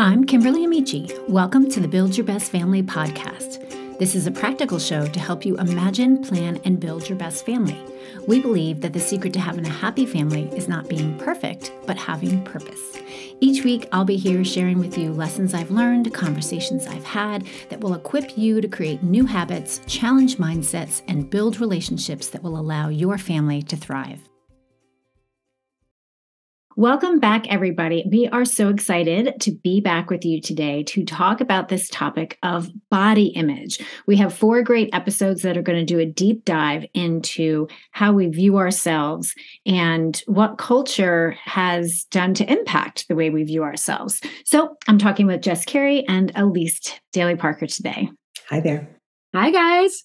I'm Kimberly Amici. Welcome to the Build Your Best Family podcast. This is a practical show to help you imagine, plan, and build your best family. We believe that the secret to having a happy family is not being perfect, but having purpose. Each week, I'll be here sharing with you lessons I've learned, conversations I've had that will equip you to create new habits, challenge mindsets, and build relationships that will allow your family to thrive. Welcome back, everybody. We are so excited to be back with you today to talk about this topic of body image. We have four great episodes that are going to do a deep dive into how we view ourselves and what culture has done to impact the way we view ourselves. So I'm talking with Jess Carey and Elise Daly Parker today. Hi there. Hi, guys.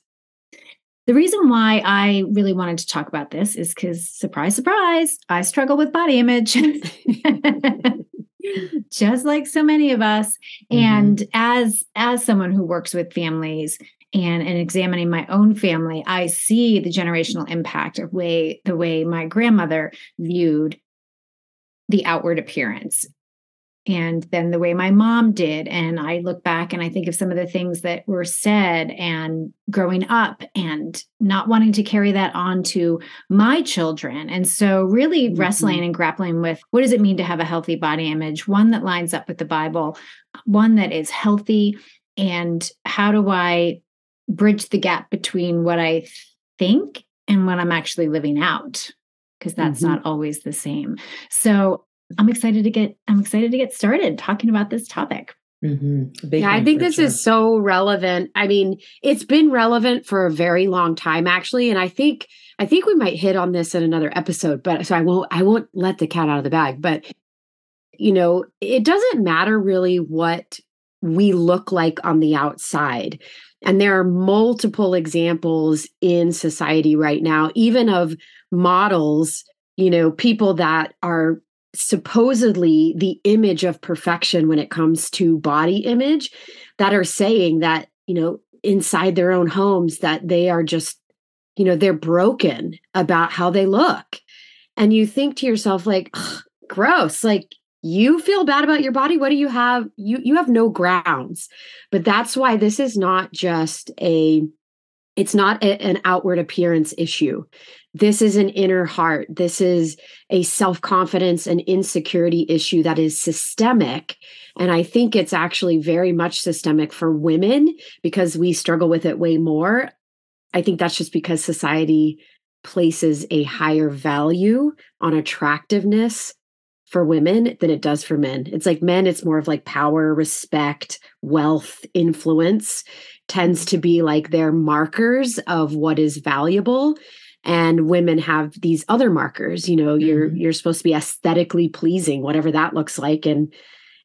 The reason why I really wanted to talk about this is because, surprise, surprise, I struggle with body image. just like so many of us mm-hmm. and as as someone who works with families and and examining my own family i see the generational impact of way the way my grandmother viewed the outward appearance and then the way my mom did and i look back and i think of some of the things that were said and growing up and not wanting to carry that on to my children and so really mm-hmm. wrestling and grappling with what does it mean to have a healthy body image one that lines up with the bible one that is healthy and how do i bridge the gap between what i think and what i'm actually living out because that's mm-hmm. not always the same so I'm excited to get I'm excited to get started talking about this topic. Mm-hmm. Yeah, I think this sure. is so relevant. I mean, it's been relevant for a very long time, actually, and I think I think we might hit on this in another episode. But so I won't I won't let the cat out of the bag. But you know, it doesn't matter really what we look like on the outside. And there are multiple examples in society right now, even of models, you know, people that are supposedly the image of perfection when it comes to body image that are saying that you know inside their own homes that they are just you know they're broken about how they look. And you think to yourself like gross. Like you feel bad about your body. What do you have? You you have no grounds. But that's why this is not just a it's not a, an outward appearance issue this is an inner heart. This is a self confidence and insecurity issue that is systemic. And I think it's actually very much systemic for women because we struggle with it way more. I think that's just because society places a higher value on attractiveness for women than it does for men. It's like men, it's more of like power, respect, wealth, influence tends to be like their markers of what is valuable and women have these other markers you know you're mm-hmm. you're supposed to be aesthetically pleasing whatever that looks like and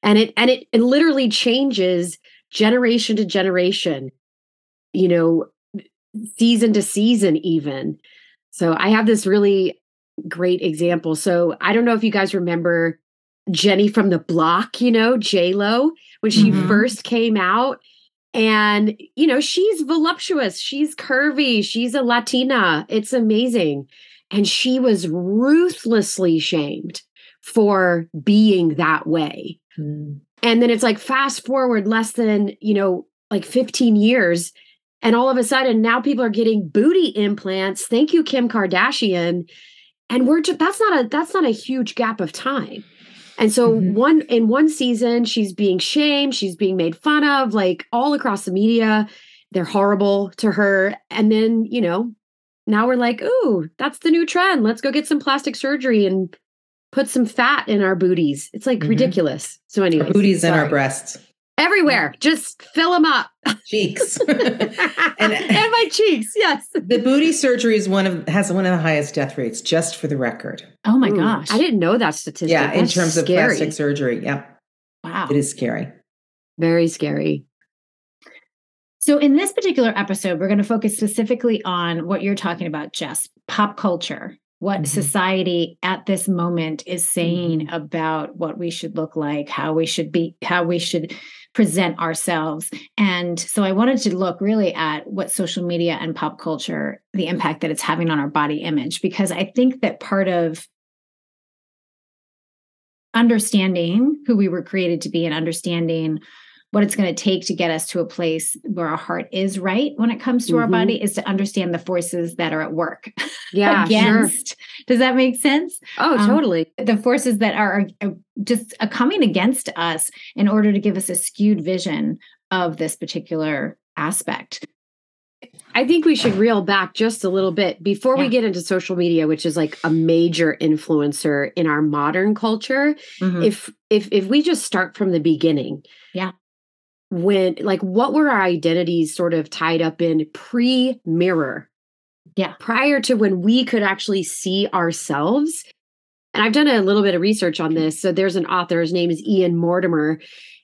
and it and it, it literally changes generation to generation you know season to season even so i have this really great example so i don't know if you guys remember jenny from the block you know j lo when she mm-hmm. first came out and, you know, she's voluptuous, she's curvy, she's a Latina. It's amazing. And she was ruthlessly shamed for being that way. Mm. And then it's like fast forward less than, you know, like 15 years. And all of a sudden now people are getting booty implants. Thank you, Kim Kardashian. And we're just that's not a that's not a huge gap of time. And so mm-hmm. one in one season, she's being shamed, she's being made fun of, like all across the media. They're horrible to her. And then, you know, now we're like, ooh, that's the new trend. Let's go get some plastic surgery and put some fat in our booties. It's like mm-hmm. ridiculous. So anyway, booties and our breasts everywhere. Just fill them up. Cheeks and, and my cheeks. Yes. The booty surgery is one of has one of the highest death rates. Just for the record. Oh my Ooh, gosh, I didn't know that statistic. Yeah, That's in terms scary. of plastic surgery. Yeah. Wow, it is scary. Very scary. So, in this particular episode, we're going to focus specifically on what you're talking about, Jess pop culture what mm-hmm. society at this moment is saying mm-hmm. about what we should look like, how we should be, how we should present ourselves. And so I wanted to look really at what social media and pop culture, the impact that it's having on our body image, because I think that part of understanding who we were created to be and understanding what it's going to take to get us to a place where our heart is right when it comes to mm-hmm. our body is to understand the forces that are at work yeah against sure. does that make sense oh um, totally the forces that are, are just uh, coming against us in order to give us a skewed vision of this particular aspect I think we should reel back just a little bit before yeah. we get into social media, which is like a major influencer in our modern culture. Mm-hmm. If if if we just start from the beginning, yeah, when like what were our identities sort of tied up in pre mirror? Yeah. Prior to when we could actually see ourselves. And I've done a little bit of research on this. So there's an author, his name is Ian Mortimer,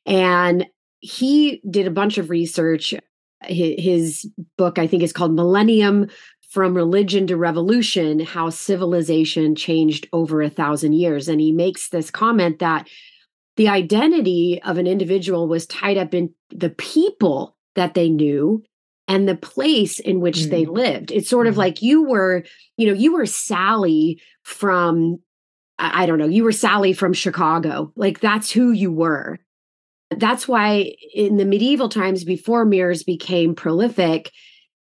and he did a bunch of research. His book, I think, is called Millennium from Religion to Revolution How Civilization Changed Over a Thousand Years. And he makes this comment that the identity of an individual was tied up in the people that they knew and the place in which mm. they lived. It's sort of mm. like you were, you know, you were Sally from, I don't know, you were Sally from Chicago. Like that's who you were. That's why in the medieval times before mirrors became prolific,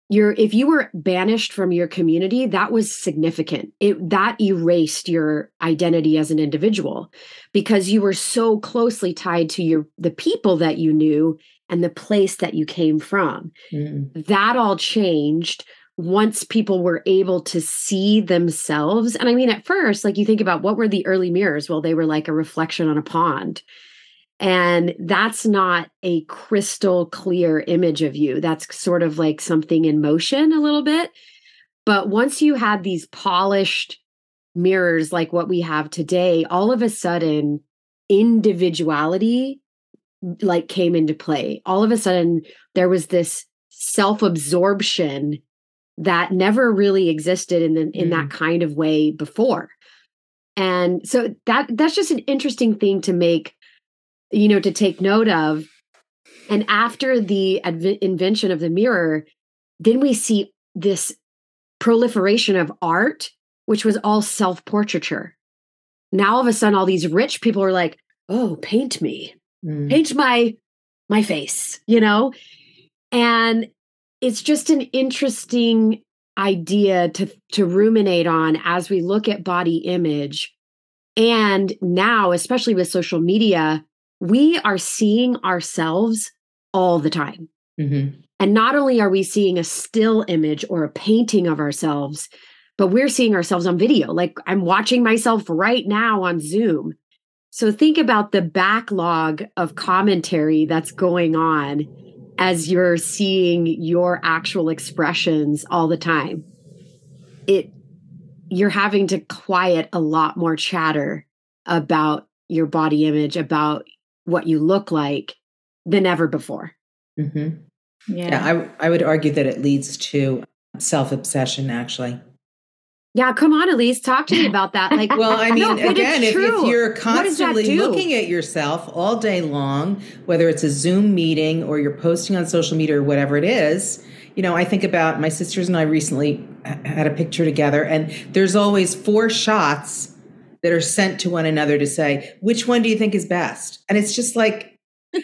you're if you were banished from your community that was significant. It that erased your identity as an individual because you were so closely tied to your the people that you knew and the place that you came from. Mm. that all changed once people were able to see themselves. And i mean at first like you think about what were the early mirrors? Well they were like a reflection on a pond and that's not a crystal clear image of you. That's sort of like something in motion a little bit. But once you had these polished mirrors like what we have today, all of a sudden individuality like came into play. All of a sudden there was this self-absorption that never really existed in the, in mm. that kind of way before. And so that that's just an interesting thing to make you know, to take note of. And after the adv- invention of the mirror, then we see this proliferation of art, which was all self portraiture. Now all of a sudden, all these rich people are like, "Oh, paint me, mm. paint my my face," you know, and it's just an interesting idea to to ruminate on as we look at body image and now especially with social media we are seeing ourselves all the time. Mm-hmm. And not only are we seeing a still image or a painting of ourselves, but we're seeing ourselves on video. Like I'm watching myself right now on Zoom. So think about the backlog of commentary that's going on as you're seeing your actual expressions all the time. It you're having to quiet a lot more chatter about your body image, about what you look like than ever before. Mm-hmm. Yeah. yeah, I, I would argue that it leads to self obsession, actually. Yeah, come on, Elise, talk to me about that. Like, well, I mean, no, again, if, if, you're constantly looking at yourself all day long, whether it's a Zoom meeting or you're posting on social media or whatever it is, you know, I think about my sisters and I recently had a picture together, and there's always four shots that are sent to one another to say, which one do you think is best? And it's just like,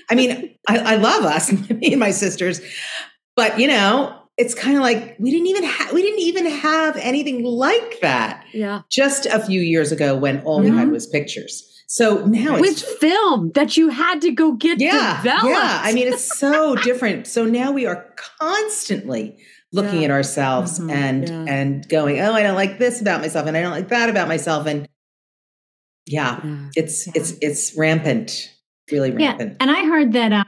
I mean, I, I love us, me and my sisters, but you know, it's kind of like we didn't even have we didn't even have anything like that. Yeah. Just a few years ago when all yeah. we had was pictures. So now with film that you had to go get yeah, developed. Yeah. I mean, it's so different. So now we are constantly looking yeah. at ourselves mm-hmm. and yeah. and going, oh, I don't like this about myself, and I don't like that about myself, and yeah, yeah. it's yeah. it's it's rampant, really rampant. Yeah. And I heard that uh,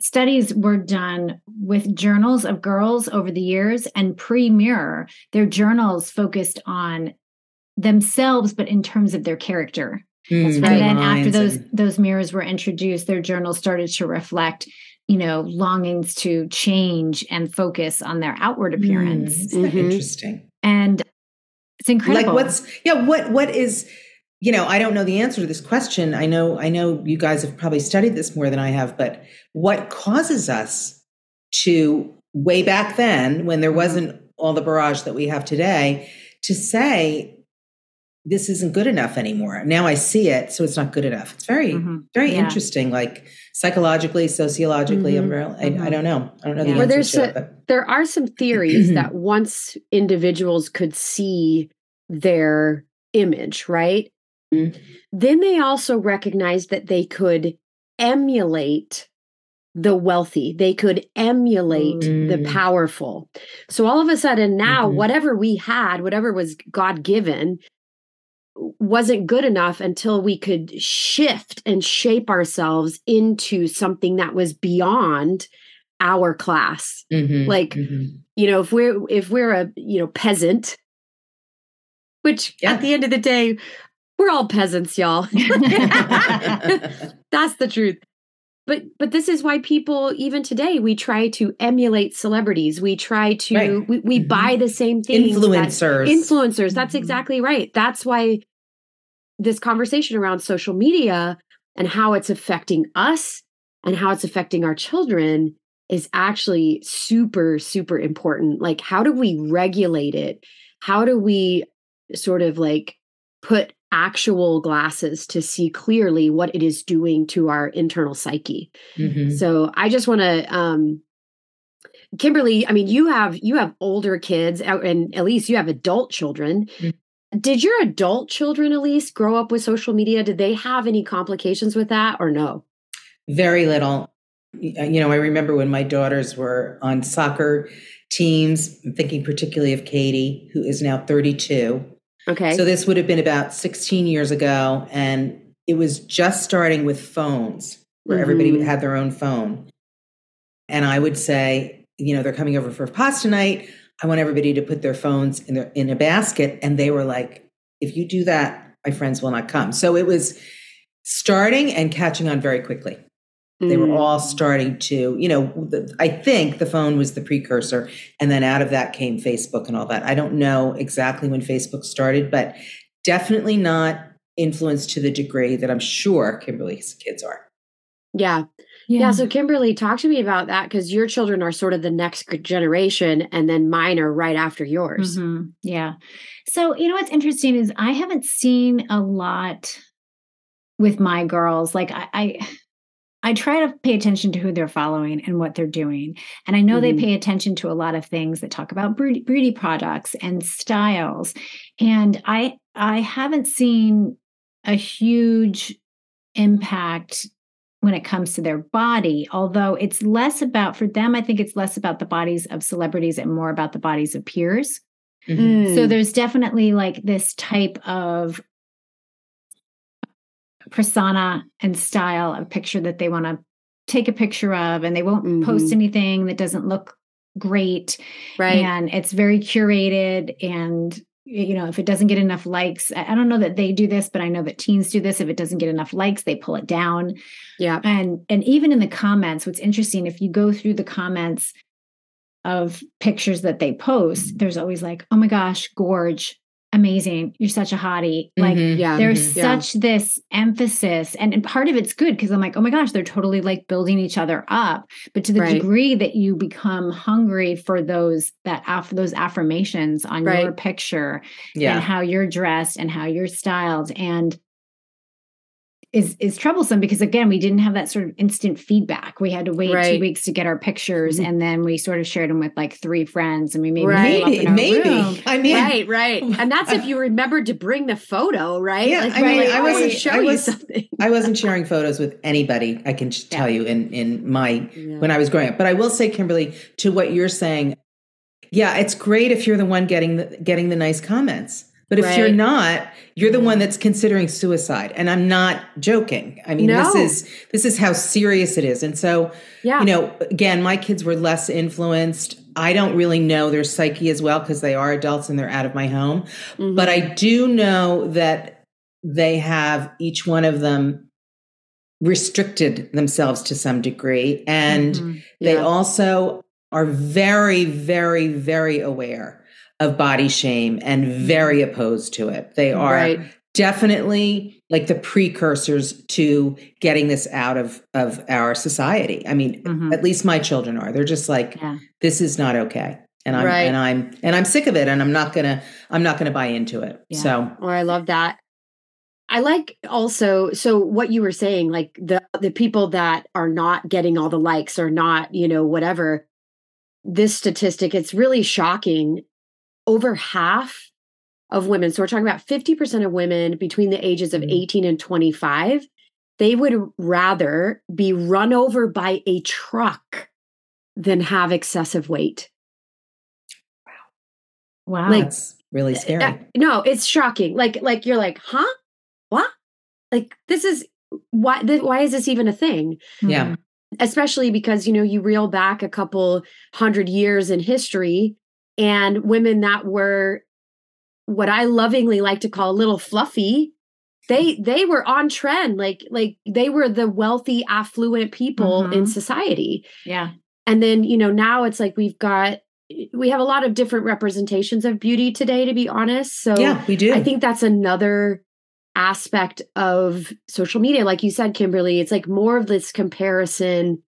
studies were done with journals of girls over the years, and pre-mirror, their journals focused on themselves, but in terms of their character. Mm, right. And then after those and... those mirrors were introduced, their journals started to reflect you know longings to change and focus on their outward appearance mm, mm-hmm. interesting and it's incredible like what's yeah what what is you know, I don't know the answer to this question. I know, I know you guys have probably studied this more than I have, but what causes us to way back then, when there wasn't all the barrage that we have today, to say, this isn't good enough anymore. Now I see it, so it's not good enough. It's very, mm-hmm. very yeah. interesting, like psychologically, sociologically. Mm-hmm. I, mm-hmm. I, don't know. I don't know the well, there's a, it, there are some theories that once individuals could see their image, right? Mm-hmm. Then they also recognized that they could emulate the wealthy. They could emulate mm. the powerful. So all of a sudden now, mm-hmm. whatever we had, whatever was God given, wasn't good enough until we could shift and shape ourselves into something that was beyond our class. Mm-hmm. Like, mm-hmm. you know, if we're if we're a you know peasant, which yeah. at the end of the day, we're all peasants, y'all. That's the truth but but this is why people even today we try to emulate celebrities we try to right. we, we mm-hmm. buy the same things influencers that, influencers that's mm-hmm. exactly right that's why this conversation around social media and how it's affecting us and how it's affecting our children is actually super super important like how do we regulate it how do we sort of like put actual glasses to see clearly what it is doing to our internal psyche. Mm-hmm. So I just want to um Kimberly, I mean you have you have older kids and Elise you have adult children. Mm-hmm. Did your adult children Elise grow up with social media? Did they have any complications with that or no? Very little. You know, I remember when my daughters were on soccer teams, I'm thinking particularly of Katie, who is now 32 Okay. So this would have been about 16 years ago. And it was just starting with phones where mm-hmm. everybody had their own phone. And I would say, you know, they're coming over for pasta night. I want everybody to put their phones in their in a basket. And they were like, if you do that, my friends will not come. So it was starting and catching on very quickly. They were all mm. starting to, you know, the, I think the phone was the precursor. And then out of that came Facebook and all that. I don't know exactly when Facebook started, but definitely not influenced to the degree that I'm sure Kimberly's kids are. Yeah. Yeah. yeah so, Kimberly, talk to me about that because your children are sort of the next generation, and then mine are right after yours. Mm-hmm. Yeah. So, you know what's interesting is I haven't seen a lot with my girls. Like, I, I I try to pay attention to who they're following and what they're doing. And I know mm-hmm. they pay attention to a lot of things that talk about beauty products and styles. And I I haven't seen a huge impact when it comes to their body, although it's less about for them, I think it's less about the bodies of celebrities and more about the bodies of peers. Mm-hmm. So there's definitely like this type of persona and style of picture that they want to take a picture of and they won't mm-hmm. post anything that doesn't look great. Right. And it's very curated and you know if it doesn't get enough likes i don't know that they do this but i know that teens do this. If it doesn't get enough likes they pull it down. Yeah. And and even in the comments what's interesting if you go through the comments of pictures that they post there's always like oh my gosh gorge amazing you're such a hottie like mm-hmm, yeah, there's mm-hmm, such yeah. this emphasis and, and part of it's good because i'm like oh my gosh they're totally like building each other up but to the right. degree that you become hungry for those that after those affirmations on right. your picture yeah. and how you're dressed and how you're styled and is is troublesome because again we didn't have that sort of instant feedback we had to wait right. two weeks to get our pictures mm-hmm. and then we sort of shared them with like three friends and we maybe right. maybe room. i mean right right and that's if you remembered to bring the photo right yeah like, i mean like, i wasn't show I was, you something i wasn't sharing photos with anybody i can tell yeah. you in in my yeah. when i was growing up but i will say kimberly to what you're saying yeah it's great if you're the one getting the getting the nice comments but if right. you're not, you're the one that's considering suicide. And I'm not joking. I mean, no. this is this is how serious it is. And so, yeah. you know, again, my kids were less influenced. I don't really know their psyche as well because they are adults and they're out of my home. Mm-hmm. But I do know that they have each one of them restricted themselves to some degree. And mm-hmm. yeah. they also are very, very, very aware of body shame and very opposed to it. They are right. definitely like the precursors to getting this out of of our society. I mean, mm-hmm. at least my children are. They're just like yeah. this is not okay. and I'm right. and I'm and I'm sick of it and I'm not gonna I'm not gonna buy into it. Yeah. So oh, I love that. I like also so what you were saying, like the the people that are not getting all the likes or not, you know, whatever. This statistic, it's really shocking. Over half of women, so we're talking about 50% of women between the ages of mm-hmm. 18 and 25, they would rather be run over by a truck than have excessive weight. Wow. Like, That's really scary. Uh, no, it's shocking. Like, like you're like, huh? What? Like, this is why? Th- why is this even a thing? Yeah. Mm-hmm. Especially because you know you reel back a couple hundred years in history, and women that were what I lovingly like to call a little fluffy they they were on trend like like they were the wealthy affluent people mm-hmm. in society. Yeah. And then you know now it's like we've got we have a lot of different representations of beauty today to be honest. So yeah we do. i think that's another aspect of social media. Like you said kimberly it's like more of this comparison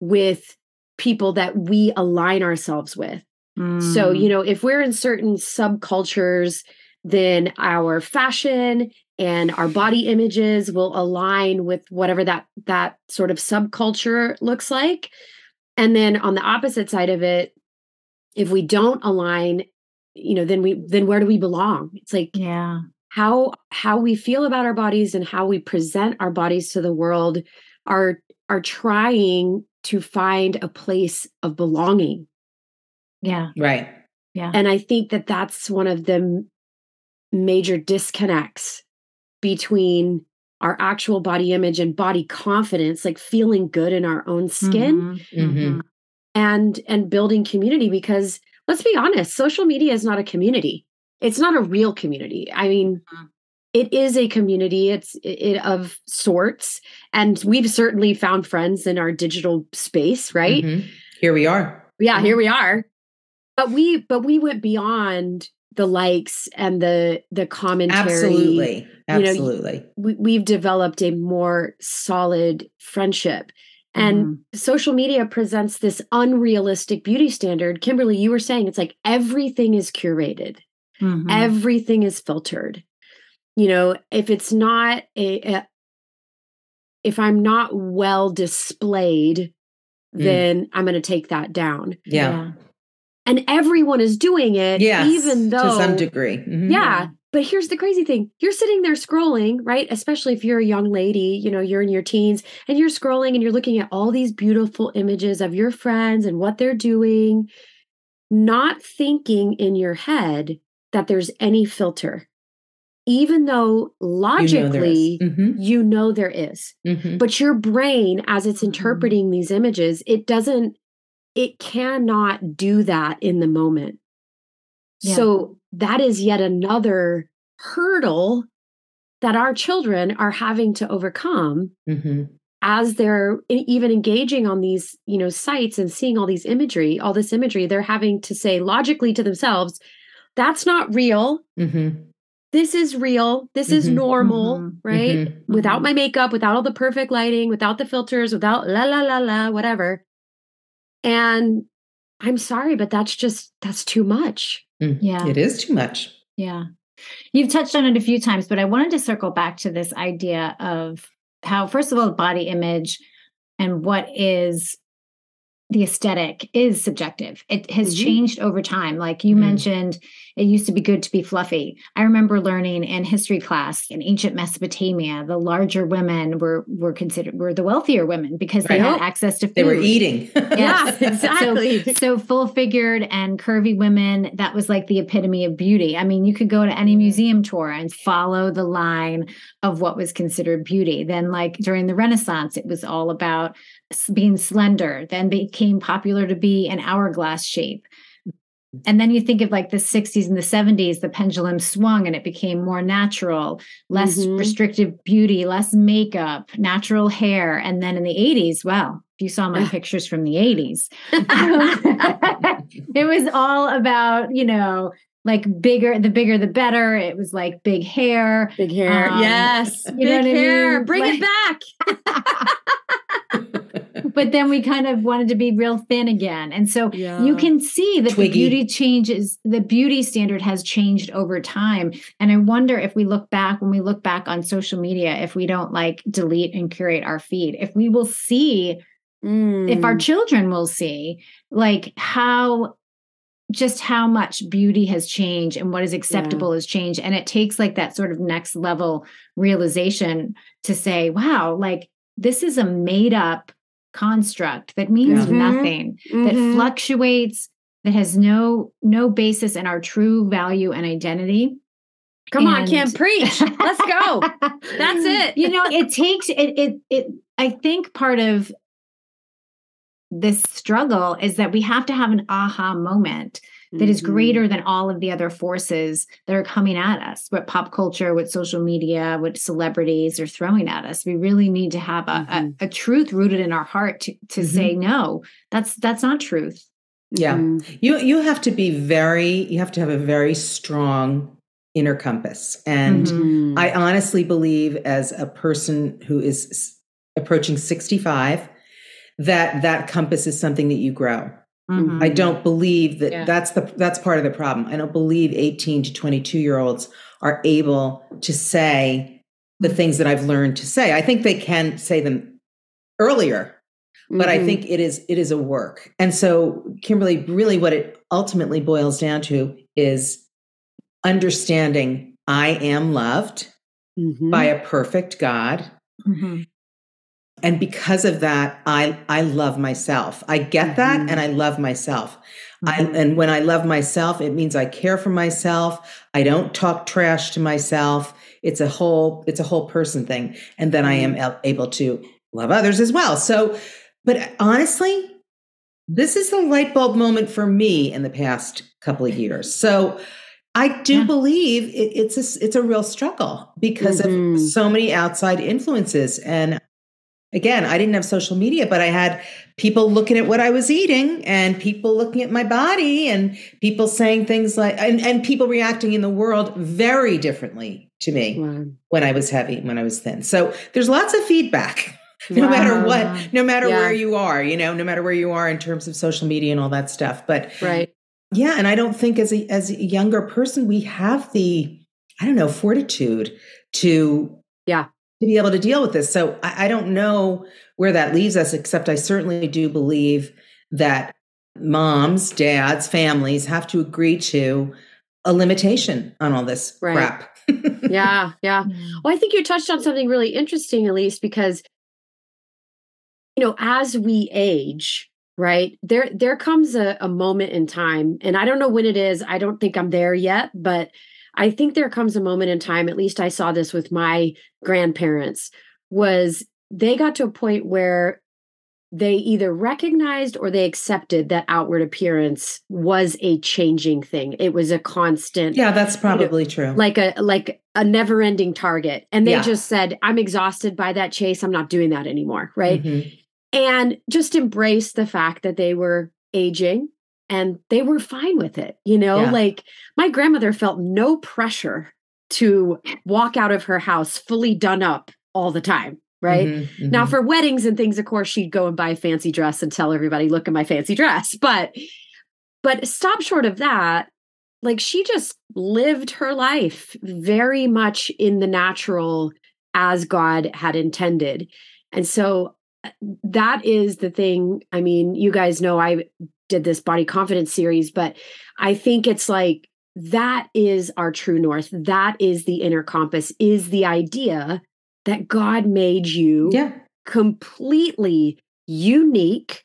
with people that we align ourselves with mm. so you know if we're in certain subcultures then our fashion and our body images will align with whatever that that sort of subculture looks like. And then on the opposite side of it if we don't align you know then we then where do we belong? It's like yeah. how how we feel about our bodies and how we present our bodies to the world are are trying to find a place of belonging yeah. Right. Yeah. And i think that that's one of the major disconnects between our actual body image and body confidence like feeling good in our own skin mm-hmm. Mm-hmm. mm-hmm. and and building community because let's be honest social media is not a community. It's not a real community. I mean mm-hmm. it is a community. It's it, of sorts. And we've certainly found friends in our digital space right? Mm-hmm. here we are. Yeah here we are but we but we went beyond the likes and the the commentary absolutely absolutely you know, we, we've developed a more solid friendship and mm-hmm. social media presents this unrealistic beauty standard kimberly you were saying it's like everything is curated mm-hmm. everything is filtered you know if it's not a, a if i'm not well displayed mm. then i'm going to take that down yeah. yeah and everyone is doing it yes, even though to some degree mm-hmm. yeah but here's the crazy thing you're sitting there scrolling right especially if you're a young lady you know you're in your teens and you're scrolling and you're looking at all these beautiful images of your friends and what they're doing not thinking in your head that there's any filter even though logically you know, mm-hmm. you know there is. Mm-hmm. but your brain as it's mm-hmm. interpreting these images it doesn't it cannot do that in the moment. Yeah. So that is yet another hurdle that our children are having to overcome mm-hmm. as they're even engaging on these you know sites and seeing all these imagery all this imagery they're having to say logically to themselves that's not real mm-hmm. this is real this mm-hmm. is normal mm-hmm. right mm-hmm. without mm-hmm. my makeup without all the perfect lighting without the filters without la la la la whatever and I'm sorry, but that's just, that's too much. Mm, yeah. It is too much. Yeah. You've touched on it a few times, but I wanted to circle back to this idea of how, first of all, body image and what is the aesthetic is subjective. It has mm-hmm. changed over time. Like you mm. mentioned, it used to be good to be fluffy. I remember learning in history class in ancient Mesopotamia, the larger women were were considered were the wealthier women because right. they had access to food. They were eating. yeah, exactly. So, so full figured and curvy women, that was like the epitome of beauty. I mean, you could go to any museum tour and follow the line of what was considered beauty. Then, like during the Renaissance, it was all about being slender, then became popular to be an hourglass shape. And then you think of like the 60s and the 70s, the pendulum swung and it became more natural, less mm-hmm. restrictive beauty, less makeup, natural hair. And then in the 80s, well, if you saw my pictures from the 80s, it was all about, you know, like bigger, the bigger the better. It was like big hair. Big hair. Um, yes. You big know what hair. I mean? Bring like, it back. but then we kind of wanted to be real thin again. And so yeah. you can see that Twiggy. the beauty changes, the beauty standard has changed over time. And I wonder if we look back, when we look back on social media, if we don't like delete and curate our feed, if we will see, mm. if our mm. children will see, like how just how much beauty has changed and what is acceptable yeah. has changed and it takes like that sort of next level realization to say wow like this is a made up construct that means mm-hmm. nothing mm-hmm. that fluctuates that has no no basis in our true value and identity. Come and, on kim preach. Let's go. That's it. You know it takes it it it i think part of this struggle is that we have to have an aha moment that mm-hmm. is greater than all of the other forces that are coming at us what pop culture what social media what celebrities are throwing at us we really need to have a, mm-hmm. a, a, truth rooted in our heart to, to mm-hmm. say no that's that's not truth yeah mm. you you have to be very you have to have a very strong inner compass and mm-hmm. i honestly believe as a person who is approaching 65 that that compass is something that you grow. Mm-hmm. I don't believe that yeah. that's the that's part of the problem. I don't believe 18 to 22 year olds are able to say the mm-hmm. things that I've learned to say. I think they can say them earlier, but mm-hmm. I think it is it is a work. And so Kimberly, really what it ultimately boils down to is understanding I am loved mm-hmm. by a perfect God. Mm-hmm and because of that i i love myself i get mm-hmm. that and i love myself mm-hmm. I, and when i love myself it means i care for myself i don't talk trash to myself it's a whole it's a whole person thing and then i am mm-hmm. able to love others as well so but honestly this is the light bulb moment for me in the past couple of years so I do yeah. believe it, it's a it's a real struggle because mm-hmm. of so many outside influences, and again, I didn't have social media, but I had people looking at what I was eating and people looking at my body and people saying things like, and, and people reacting in the world very differently to me wow. when I was heavy, when I was thin. So there's lots of feedback. No wow. matter what, no matter yeah. where you are, you know, no matter where you are in terms of social media and all that stuff. But right. Yeah. And I don't think as a as a younger person, we have the, I don't know, fortitude to yeah to be able to deal with this. So I, I don't know where that leaves us, except I certainly do believe that moms, dads, families have to agree to a limitation on all this right. crap. yeah, yeah. Mm-hmm. Well, I think you touched on something really interesting, Elise, because you know, as we age, right there there comes a, a moment in time and i don't know when it is i don't think i'm there yet but I think there comes a moment in time, at least I saw this with my grandparents, was they got to a point where they either recognized or they accepted that outward appearance was a changing thing. It was a constant. Yeah, that's probably you know, true. Like a like a never-ending target. And they yeah. just said, I'm exhausted by that chase. I'm not doing that anymore. Right. Mm-hmm. And just embrace the fact that they were aging and they were fine with it you know yeah. like my grandmother felt no pressure to walk out of her house fully done up all the time right mm-hmm, mm-hmm. now for weddings and things of course she'd go and buy a fancy dress and tell everybody look at my fancy dress but but stop short of that like she just lived her life very much in the natural as god had intended and so uh, that is the thing i mean you guys know i did this body confidence series, but I think it's like that is our true north. That is the inner compass, is the idea that God made you yeah. completely unique.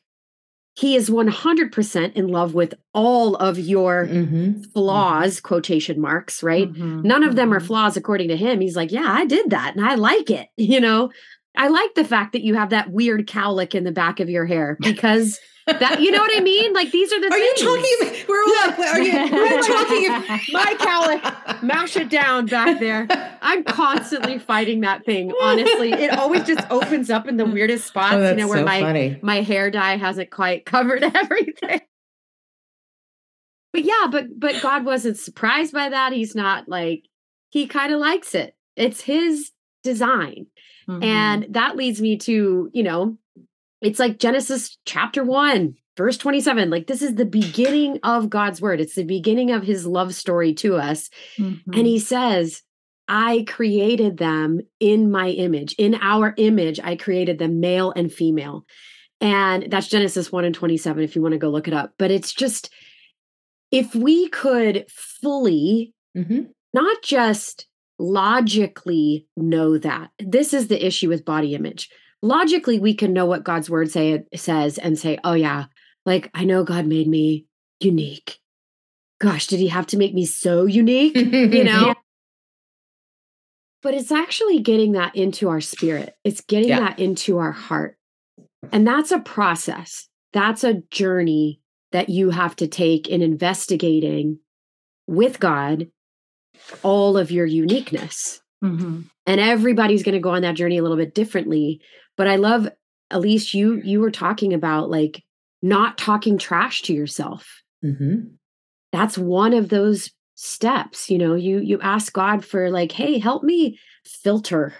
He is 100% in love with all of your mm-hmm. flaws, mm-hmm. quotation marks, right? Mm-hmm. None of them are mm-hmm. flaws according to him. He's like, yeah, I did that and I like it. You know, I like the fact that you have that weird cowlick in the back of your hair because that you know what I mean? Like these are the. Are things. you talking? We're all. Yeah. Are you? We're talking. My cowlick, mash it down back there. I'm constantly fighting that thing. Honestly, it always just opens up in the weirdest spots. Oh, you know where so my funny. my hair dye hasn't quite covered everything. But yeah, but but God wasn't surprised by that. He's not like he kind of likes it. It's his design. Mm-hmm. And that leads me to, you know, it's like Genesis chapter 1, verse 27. Like this is the beginning of God's word. It's the beginning of his love story to us. Mm-hmm. And he says, I created them in my image. In our image, I created them male and female. And that's Genesis 1 and 27 if you want to go look it up. But it's just, if we could fully, mm-hmm. not just logically know that, this is the issue with body image. Logically, we can know what God's word say says and say, oh yeah, like I know God made me unique. Gosh, did he have to make me so unique? You know? yeah. But it's actually getting that into our spirit. It's getting yeah. that into our heart. And that's a process. That's a journey that you have to take in investigating with God all of your uniqueness. Mm-hmm. And everybody's going to go on that journey a little bit differently. But I love, Elise you you were talking about like not talking trash to yourself. Mm-hmm. That's one of those steps. You know, you you ask God for like, hey, help me filter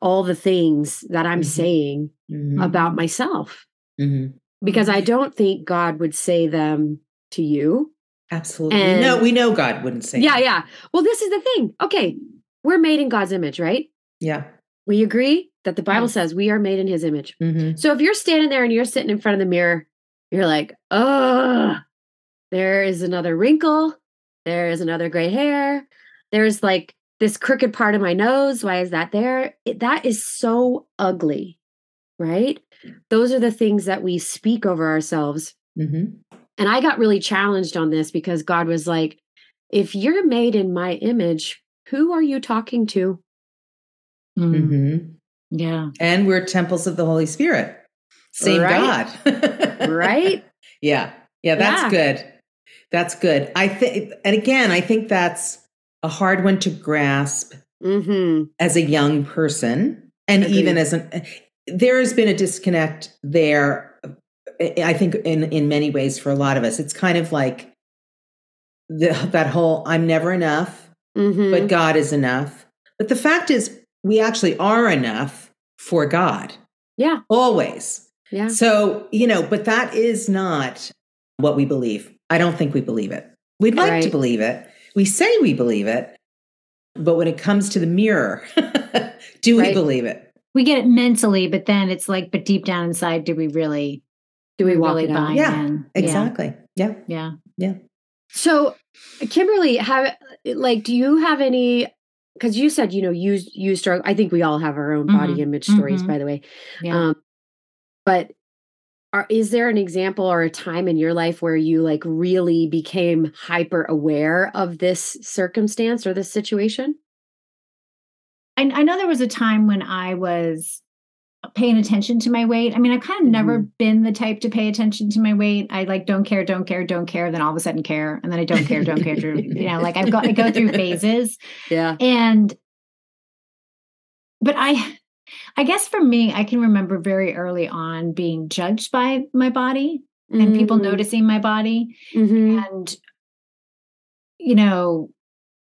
all the things that I'm mm-hmm. saying mm-hmm. about myself. Mm-hmm. Because I don't think God would say them to you. Absolutely. And, no, we know God wouldn't say. Yeah, yeah. Well, this is the thing. Okay, we're made in God's image, right? Yeah. We agree that the Bible says we are made in his image. Mm-hmm. So if you're standing there and you're sitting in front of the mirror, you're like, oh, there is another wrinkle. There is another gray hair. There's like this crooked part of my nose. Why is that there? It, that is so ugly, right? Those are the things that we speak over ourselves. Mm-hmm. And I got really challenged on this because God was like, if you're made in my image, who are you talking to? Mm. Mm-hmm. Yeah. And we're temples of the Holy Spirit. Same right? God. right? Yeah. Yeah, that's yeah. good. That's good. I think, and again, I think that's a hard one to grasp mm-hmm. as a young person. And Agreed. even as an, there has been a disconnect there. I think in, in many ways for a lot of us, it's kind of like the, that whole I'm never enough, mm-hmm. but God is enough. But the fact is, we actually are enough for God. Yeah. Always. Yeah. So, you know, but that is not what we believe. I don't think we believe it. We'd like right. to believe it. We say we believe it. But when it comes to the mirror, do right. we believe it? We get it mentally, but then it's like, but deep down inside, do we really, do we, really buy yeah, in? Exactly. Yeah. Yeah. Yeah. So, Kimberly, have like, do you have any because you said you know you you struggle i think we all have our own mm-hmm. body image stories mm-hmm. by the way yeah. um but are, is there an example or a time in your life where you like really became hyper aware of this circumstance or this situation I, I know there was a time when i was paying attention to my weight. I mean, I've kind of mm-hmm. never been the type to pay attention to my weight. I like don't care, don't care, don't care. Then all of a sudden care, and then I don't care, don't care. you know, like I've got I go through phases. Yeah. And, but I, I guess for me, I can remember very early on being judged by my body mm-hmm. and people mm-hmm. noticing my body, mm-hmm. and you know,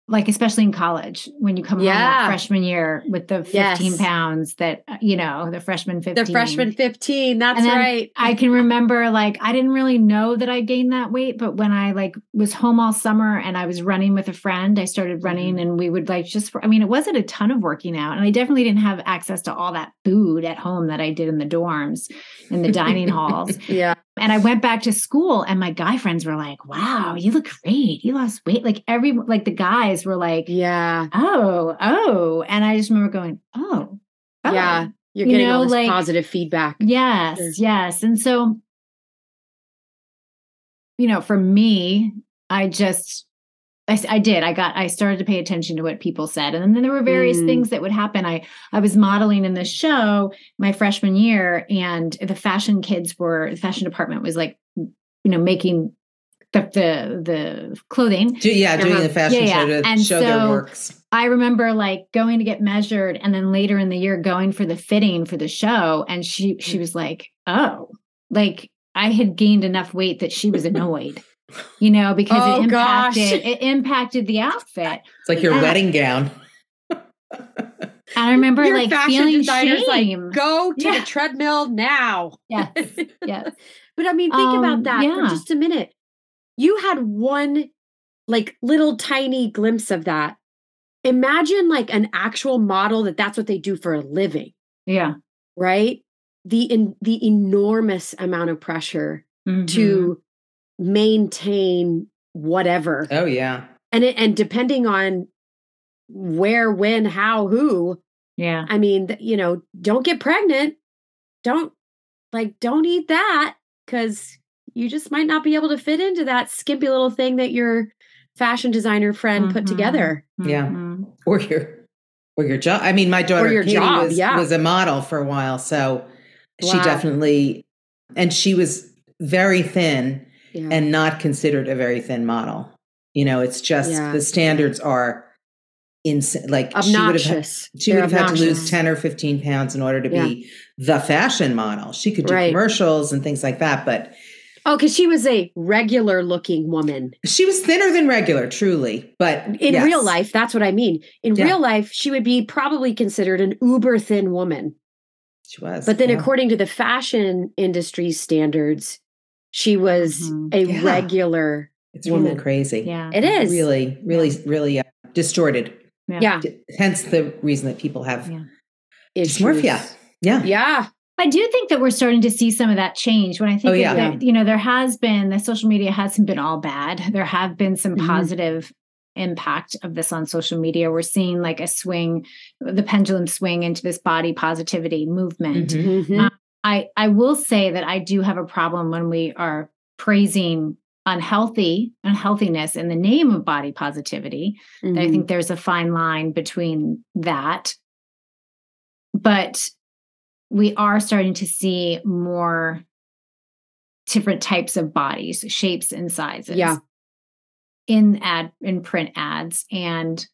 like especially in college when you come yeah. home freshman year with the 15 yes. pounds that uh, you know the freshman 15 the freshman 15 that's right i can remember like i didn't really know that i gained that weight but when i like was home all summer and i was running with a friend i started running mm-hmm. and we would like just i mean it wasn't a ton of working out and i definitely didn't have access to all that food at home that i did in the dorms in the dining halls yeah and I went back to school and my guy friends were like, wow, you look great. You lost weight. Like every, like the guys were like, yeah. Oh, oh. And I just remember going, oh, oh. yeah. You're getting you know, all this like, positive feedback. Yes. Sure. Yes. And so, you know, for me, I just I, I did. I got. I started to pay attention to what people said, and then there were various mm. things that would happen. I I was modeling in this show my freshman year, and the fashion kids were the fashion department was like, you know, making the the, the clothing. Yeah, doing the fashion yeah, show to and show so their works. I remember like going to get measured, and then later in the year going for the fitting for the show, and she she mm. was like, "Oh, like I had gained enough weight that she was annoyed." You know, because oh, it impacted gosh. it impacted the outfit. It's like your wedding gown. I remember Your like feeling shame. Like, go to yeah. the treadmill now. Yes. Yes. but I mean, think um, about that yeah. for just a minute. You had one like little tiny glimpse of that. Imagine like an actual model that that's what they do for a living. Yeah. Right? The in the enormous amount of pressure mm-hmm. to maintain whatever. Oh yeah. And it, and depending on where, when, how, who. Yeah. I mean, you know, don't get pregnant. Don't like don't eat that cuz you just might not be able to fit into that skimpy little thing that your fashion designer friend mm-hmm. put together. Yeah. Mm-hmm. Or your or your job. I mean, my daughter Katie job, was yeah. was a model for a while, so wow. she definitely and she was very thin yeah. and not considered a very thin model. You know, it's just yeah. the standards are insane. Like obnoxious. she would have, she would have had to lose 10 or 15 pounds in order to yeah. be the fashion model. She could do right. commercials and things like that, but Oh, because she was a regular looking woman. She was thinner than regular, truly. But in yes. real life, that's what I mean. In yeah. real life, she would be probably considered an uber thin woman. She was. But then, yeah. according to the fashion industry standards, she was mm-hmm. a yeah. regular it's woman. really crazy. Yeah. It is. Really, really, yeah. really uh, distorted. Yeah. yeah. Hence the reason that people have yeah. dysmorphia. Yeah. Yeah. I do think that we're starting to see some of that change when I think oh, yeah. that, you know, there has been the social media hasn't been all bad. There have been some mm-hmm. positive impact of this on social media. We're seeing like a swing, the pendulum swing into this body positivity movement. Mm-hmm. mm-hmm. Um, I I will say that I do have a problem when we are praising unhealthy unhealthiness in the name of body positivity. Mm-hmm. I think there's a fine line between that. But we are starting to see more different types of bodies, shapes and sizes. Yeah. In ad in print ads and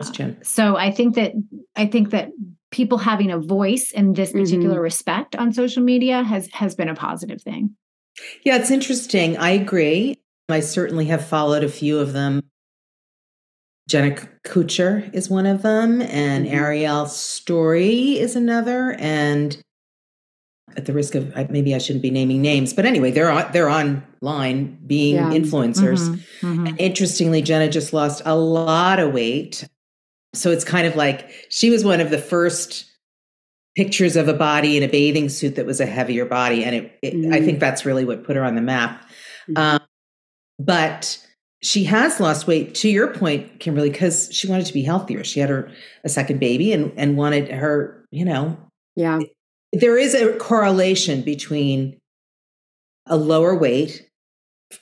uh, so I think that I think that people having a voice in this particular mm-hmm. respect on social media has has been a positive thing. Yeah, it's interesting. I agree. I certainly have followed a few of them. Jenna Kutcher is one of them, and mm-hmm. Ariel Story is another. And at the risk of maybe I shouldn't be naming names, but anyway, they're on, they're online being yeah. influencers. Mm-hmm. Mm-hmm. interestingly, Jenna just lost a lot of weight. So it's kind of like she was one of the first pictures of a body in a bathing suit that was a heavier body. And it, it mm. I think mm. that's really what put her on the map. Mm. Um, but she has lost weight to your point, Kimberly, because she wanted to be healthier. She had her a second baby and, and wanted her, you know. Yeah. There is a correlation between a lower weight.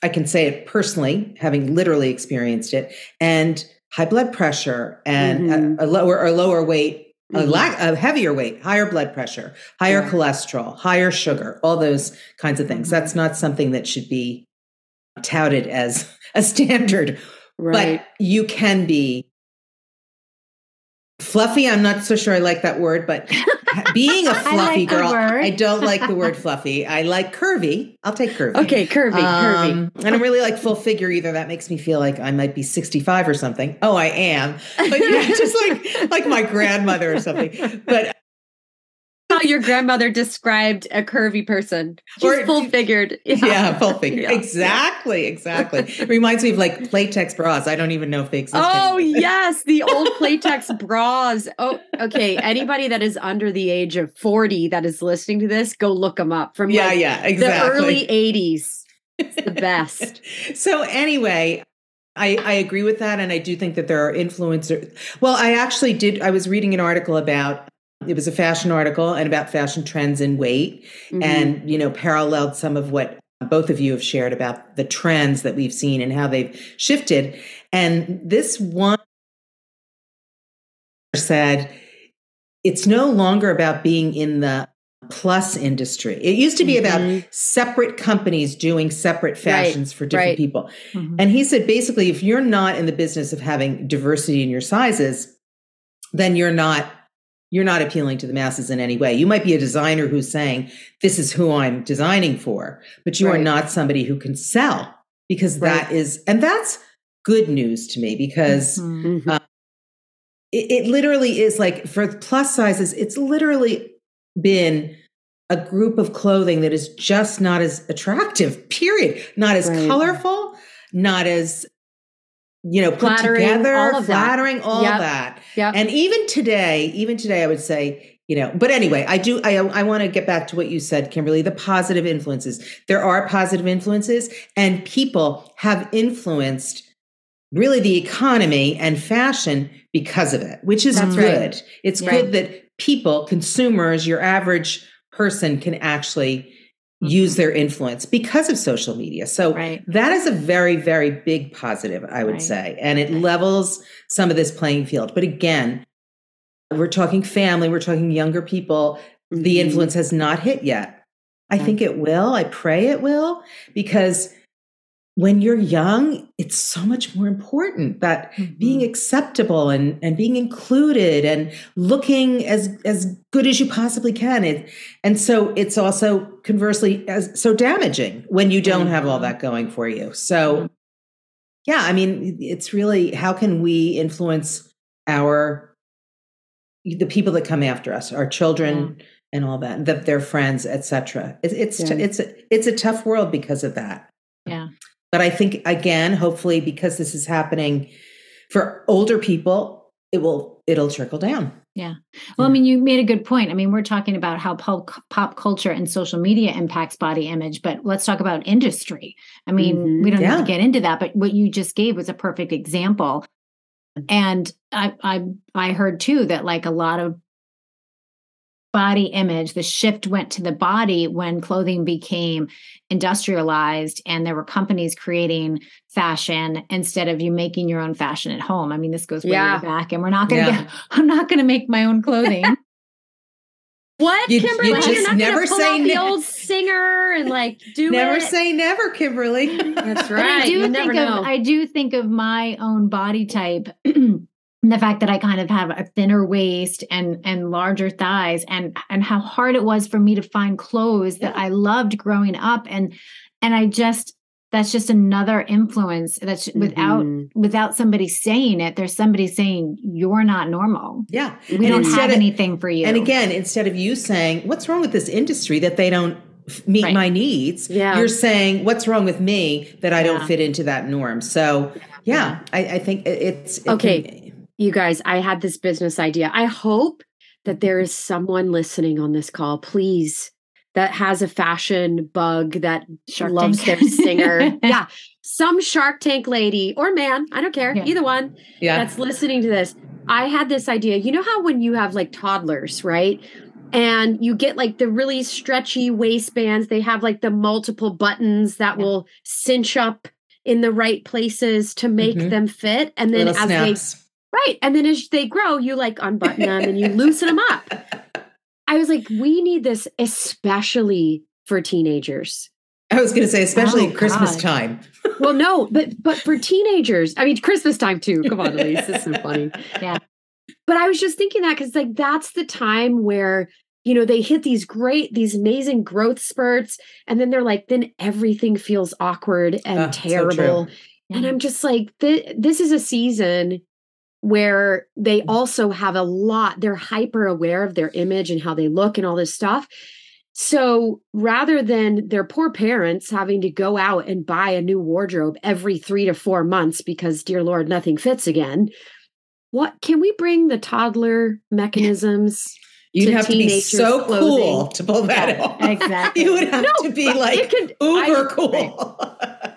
I can say it personally, having literally experienced it, and high blood pressure and mm-hmm. a, a, lower or lower weight a, mm-hmm. lack, a heavier weight, higher blood pressure, higher yeah. cholesterol, higher sugar, all those kinds of things. Mm-hmm. That's not something that should be touted as a standard. Right. But you can be fluffy. I'm not so sure I like that word, but being a fluffy like girl, I don't like the word fluffy. I like curvy. I'll take curvy. Okay, curvy, um, curvy. I don't really like full figure either. That makes me feel like I might be 65 or something. Oh, I am. But yeah, just like like my grandmother or something. But how your grandmother described a curvy person. She's full figured. Yeah. yeah, full figured. Yeah. Exactly, exactly. It reminds me of like Playtex bras. I don't even know if they exist. Oh, anymore. yes, the old Playtex bras. Oh, okay. Anybody that is under the age of 40 that is listening to this, go look them up from yeah, like yeah, exactly. the early 80s. It's the best. so anyway, I, I, agree with that. And I do think that there are influencers. Well, I actually did. I was reading an article about it was a fashion article and about fashion trends in weight mm-hmm. and you know paralleled some of what both of you have shared about the trends that we've seen and how they've shifted and this one said it's no longer about being in the plus industry. It used to be mm-hmm. about separate companies doing separate fashions right, for different right. people. Mm-hmm. And he said basically if you're not in the business of having diversity in your sizes, then you're not you're not appealing to the masses in any way. You might be a designer who's saying, This is who I'm designing for, but you right. are not somebody who can sell because right. that is, and that's good news to me because mm-hmm. uh, it, it literally is like for plus sizes, it's literally been a group of clothing that is just not as attractive, period. Not as right. colorful, not as you know, put together, all flattering, that. all yep. that. Yeah. And even today, even today, I would say, you know, but anyway, I do, I, I want to get back to what you said, Kimberly, the positive influences. There are positive influences and people have influenced really the economy and fashion because of it, which is That's good. Right. It's right. good that people, consumers, your average person can actually use their influence because of social media. So right. that is a very, very big positive, I would right. say. And it levels some of this playing field. But again, we're talking family, we're talking younger people. Mm-hmm. The influence has not hit yet. I think it will. I pray it will because when you're young, it's so much more important that mm-hmm. being acceptable and, and being included and looking as as good as you possibly can. It, and so it's also conversely as so damaging when you don't have all mm-hmm. that going for you. So mm-hmm. yeah, I mean, it's really how can we influence our the people that come after us, our children and all that, the, their friends, etc. It, it's yeah. it's it's a tough world because of that. Yeah. But I think, again, hopefully, because this is happening for older people, it will it'll trickle down. Yeah. Well, I mean, you made a good point. I mean, we're talking about how pop, pop culture and social media impacts body image, but let's talk about industry. I mean, mm-hmm. we don't yeah. have to get into that, but what you just gave was a perfect example. And I, I, I heard too that like a lot of body image the shift went to the body when clothing became industrialized and there were companies creating fashion instead of you making your own fashion at home i mean this goes way yeah. back and we're not gonna yeah. i'm not gonna make my own clothing What, you, Kimberly? You are not never pull say out ne- the old singer and like do never it. say never, Kimberly. That's right. I do you think of I do think of my own body type the fact that I kind of have a thinner waist and and larger thighs and and how hard it was for me to find clothes that I loved growing up and and I just that's just another influence that's without mm-hmm. without somebody saying it there's somebody saying you're not normal yeah we and don't have of, anything for you and again instead of you saying what's wrong with this industry that they don't meet right. my needs yeah. you're saying what's wrong with me that i don't fit into that norm so yeah, yeah. I, I, think it's it okay can, you guys, I had this business idea. I hope that there is someone listening on this call, please, that has a fashion bug that Shark loves Tank. their singer. yeah. Some Shark Tank lady or man, I don't care, yeah. either one yeah. that's listening to this. I had this idea. You know how when you have like toddlers, right? And you get like the really stretchy waistbands, they have like the multiple buttons that yeah. will cinch up in the right places to make mm-hmm. them fit. And then Little as snaps. They Right. And then as they grow, you like unbutton them and you loosen them up. I was like, we need this especially for teenagers. I was going to say, especially oh, Christmas God. time. well, no, but but for teenagers, I mean, Christmas time too. Come on, Elise, this is so funny. Yeah. But I was just thinking that because like that's the time where you know they hit these great, these amazing growth spurts, and then they're like, then everything feels awkward and uh, terrible. So and I'm just like, th- this is a season where they mm. also have a lot, they're hyper aware of their image and how they look and all this stuff. So rather than their poor parents having to go out and buy a new wardrobe every three to four months because, dear Lord, nothing fits again, what can we bring the toddler mechanisms? You'd have to be so clothing? cool to pull that yeah, off. Exactly. You would have no, to be like it could, uber I, cool.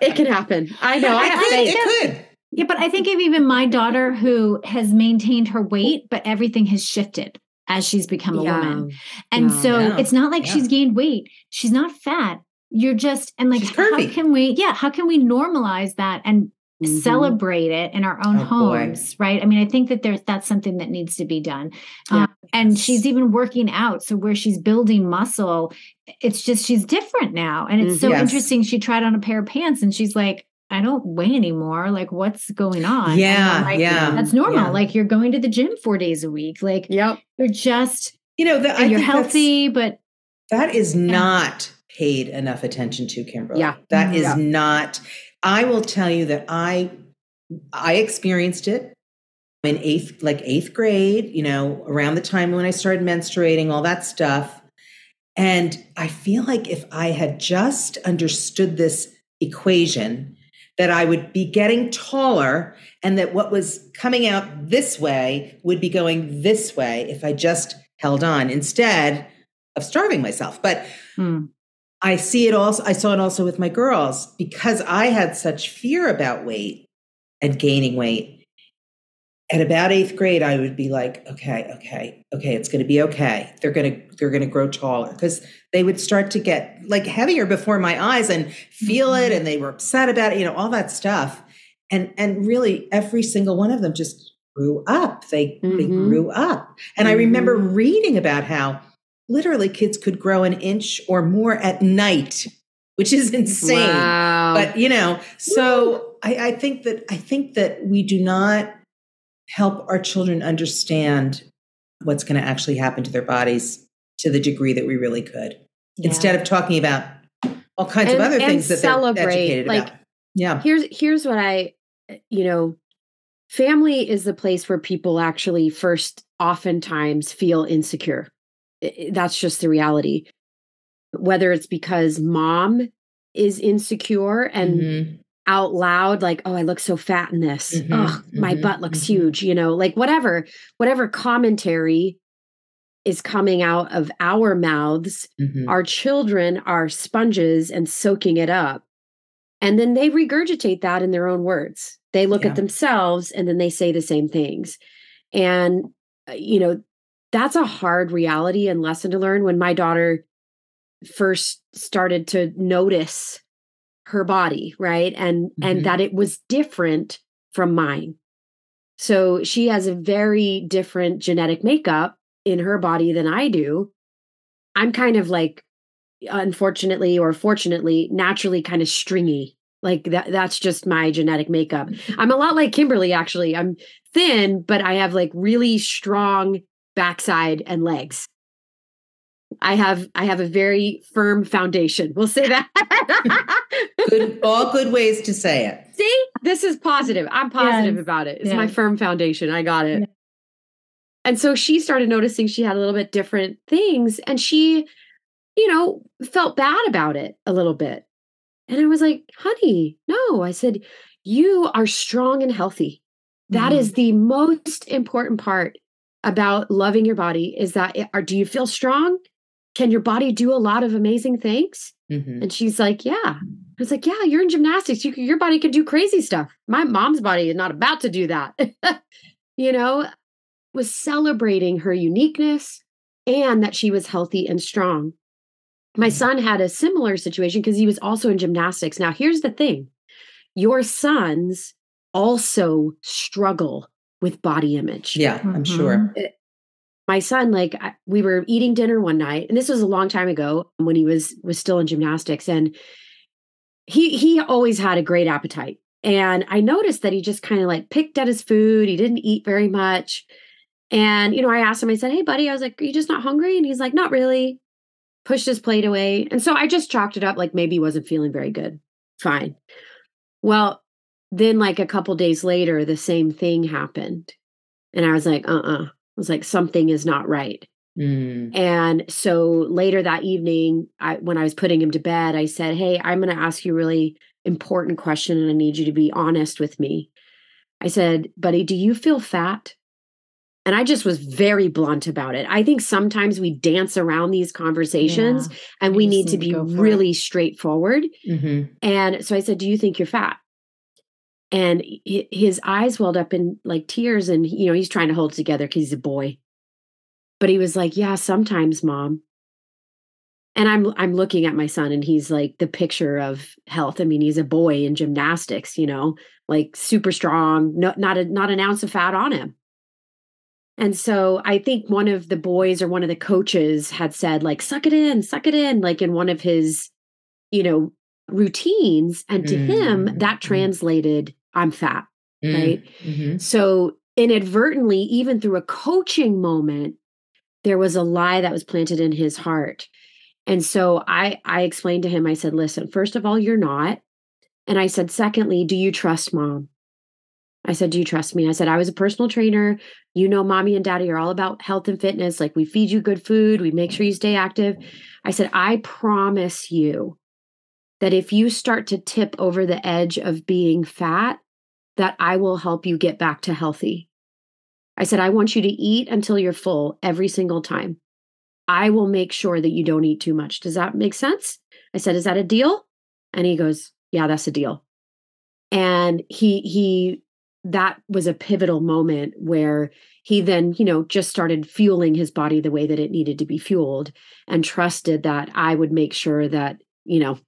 It can happen. I know. I could. It could. Yeah, but I think of even my daughter who has maintained her weight, but everything has shifted as she's become a yeah. woman. And yeah, so yeah. it's not like she's gained weight. She's not fat. You're just and like how can we yeah, how can we normalize that and mm-hmm. celebrate it in our own oh, homes, boy. right? I mean, I think that there's that's something that needs to be done. Um, and she's even working out. So where she's building muscle, it's just she's different now. And it's mm-hmm. so yes. interesting. She tried on a pair of pants and she's like, I don't weigh anymore. Like, what's going on? Yeah, like, yeah, that's normal. Yeah. Like, you're going to the gym four days a week. Like, yep, you're just, you know, the, you're healthy, but that is not paid enough attention to, Kimberly. Yeah, that is yeah. not. I will tell you that I, I experienced it in eighth, like eighth grade, you know, around the time when I started menstruating, all that stuff. And I feel like if I had just understood this equation, that I would be getting taller and that what was coming out this way would be going this way if I just held on instead of starving myself. But hmm. I see it also, I saw it also with my girls because I had such fear about weight and gaining weight at about eighth grade, I would be like, okay, okay, okay, it's going to be okay. They're going to they're going to grow taller because they would start to get like heavier before my eyes and feel mm-hmm. it, and they were upset about it, you know, all that stuff. And and really, every single one of them just grew up. They mm-hmm. they grew up, and mm-hmm. I remember mm-hmm. reading about how literally kids could grow an inch or more at night, which is insane. Wow. But you know, so I, I think that I think that we do not help our children understand what's going to actually happen to their bodies to the degree that we really could yeah. instead of talking about all kinds and, of other things that celebrate. they're educated like, about. Yeah. Here's here's what I you know family is the place where people actually first oftentimes feel insecure. That's just the reality. Whether it's because mom is insecure and mm-hmm out loud like oh i look so fat in this mm-hmm, oh mm-hmm, my butt looks mm-hmm. huge you know like whatever whatever commentary is coming out of our mouths mm-hmm. our children are sponges and soaking it up and then they regurgitate that in their own words they look yeah. at themselves and then they say the same things and uh, you know that's a hard reality and lesson to learn when my daughter first started to notice her body right? And mm-hmm. and that it was different from mine. So she has a very different genetic makeup in her body than i do. I'm kind of like unfortunately or fortunately naturally kind of stringy. Like that that's just my genetic makeup. I'm a lot like kimberly actually. I'm thin but i have like really strong backside and legs I have I have a very firm foundation. We'll say that. good, all good ways to say it. See, this is positive. I'm positive yes. about it. It's yes. my firm foundation. I got it. Yes. And so she started noticing she had a little bit different things, and she, you know, felt bad about it a little bit. And I was like, "Honey, no." I said, "You are strong and healthy. That mm. is the most important part." about loving your body is that are do you feel strong can your body do a lot of amazing things? Mm-hmm. And she's like, yeah. I was like, yeah, you're in gymnastics. You, your body can do crazy stuff. My mom's body is not about to do that. you know, was celebrating her uniqueness and that she was healthy and strong. My mm-hmm. son had a similar situation because he was also in gymnastics. Now, here's the thing your sons also struggle with body image. Yeah, I'm mm-hmm. sure. Eh, my son like we were eating dinner one night and this was a long time ago when he was was still in gymnastics and he he always had a great appetite and i noticed that he just kind of like picked at his food he didn't eat very much and you know i asked him i said hey buddy i was like are you just not hungry? And he's like not really pushed his plate away and so i just chalked it up like maybe he wasn't feeling very good fine. Well then like a couple days later the same thing happened and i was like uh-uh was like something is not right mm. and so later that evening I, when i was putting him to bed i said hey i'm going to ask you a really important question and i need you to be honest with me i said buddy do you feel fat and I just was very blunt about it. I think sometimes we dance around these conversations yeah, and we need to be really straightforward. Mm-hmm. And so I said, Do you think you're fat? And his eyes welled up in like tears and you know he's trying to hold it together because he's a boy but he was like yeah sometimes mom and i'm i'm looking at my son and he's like the picture of health i mean he's a boy in gymnastics you know like super strong no, not a not an ounce of fat on him and so i think one of the boys or one of the coaches had said like suck it in suck it in like in one of his you know routines and to mm. him that mm. translated I'm fat, mm right? Mm-hmm. So inadvertently, even through a coaching moment, there was a lie that was planted in his heart. And so I I explained to him, I said, listen, first of all, you're not. And I said, secondly, do you trust mom? I said, Do you trust me? I said, I was a personal trainer. You know, mommy and daddy are all about health and fitness. Like, we feed you good food, we make sure you stay active. I said, I promise you that if you start to tip over the edge of being fat, that I will help you get back to healthy. I said, I want you to eat until you're full every single time. I will make sure that you don't eat too much. Does that make sense? I said, Is that a deal? And he goes, Yeah, that's a deal. And he, he, that was a pivotal moment where he then, you know, just started fueling his body the way that it needed to be fueled and trusted that I would make sure that, you know,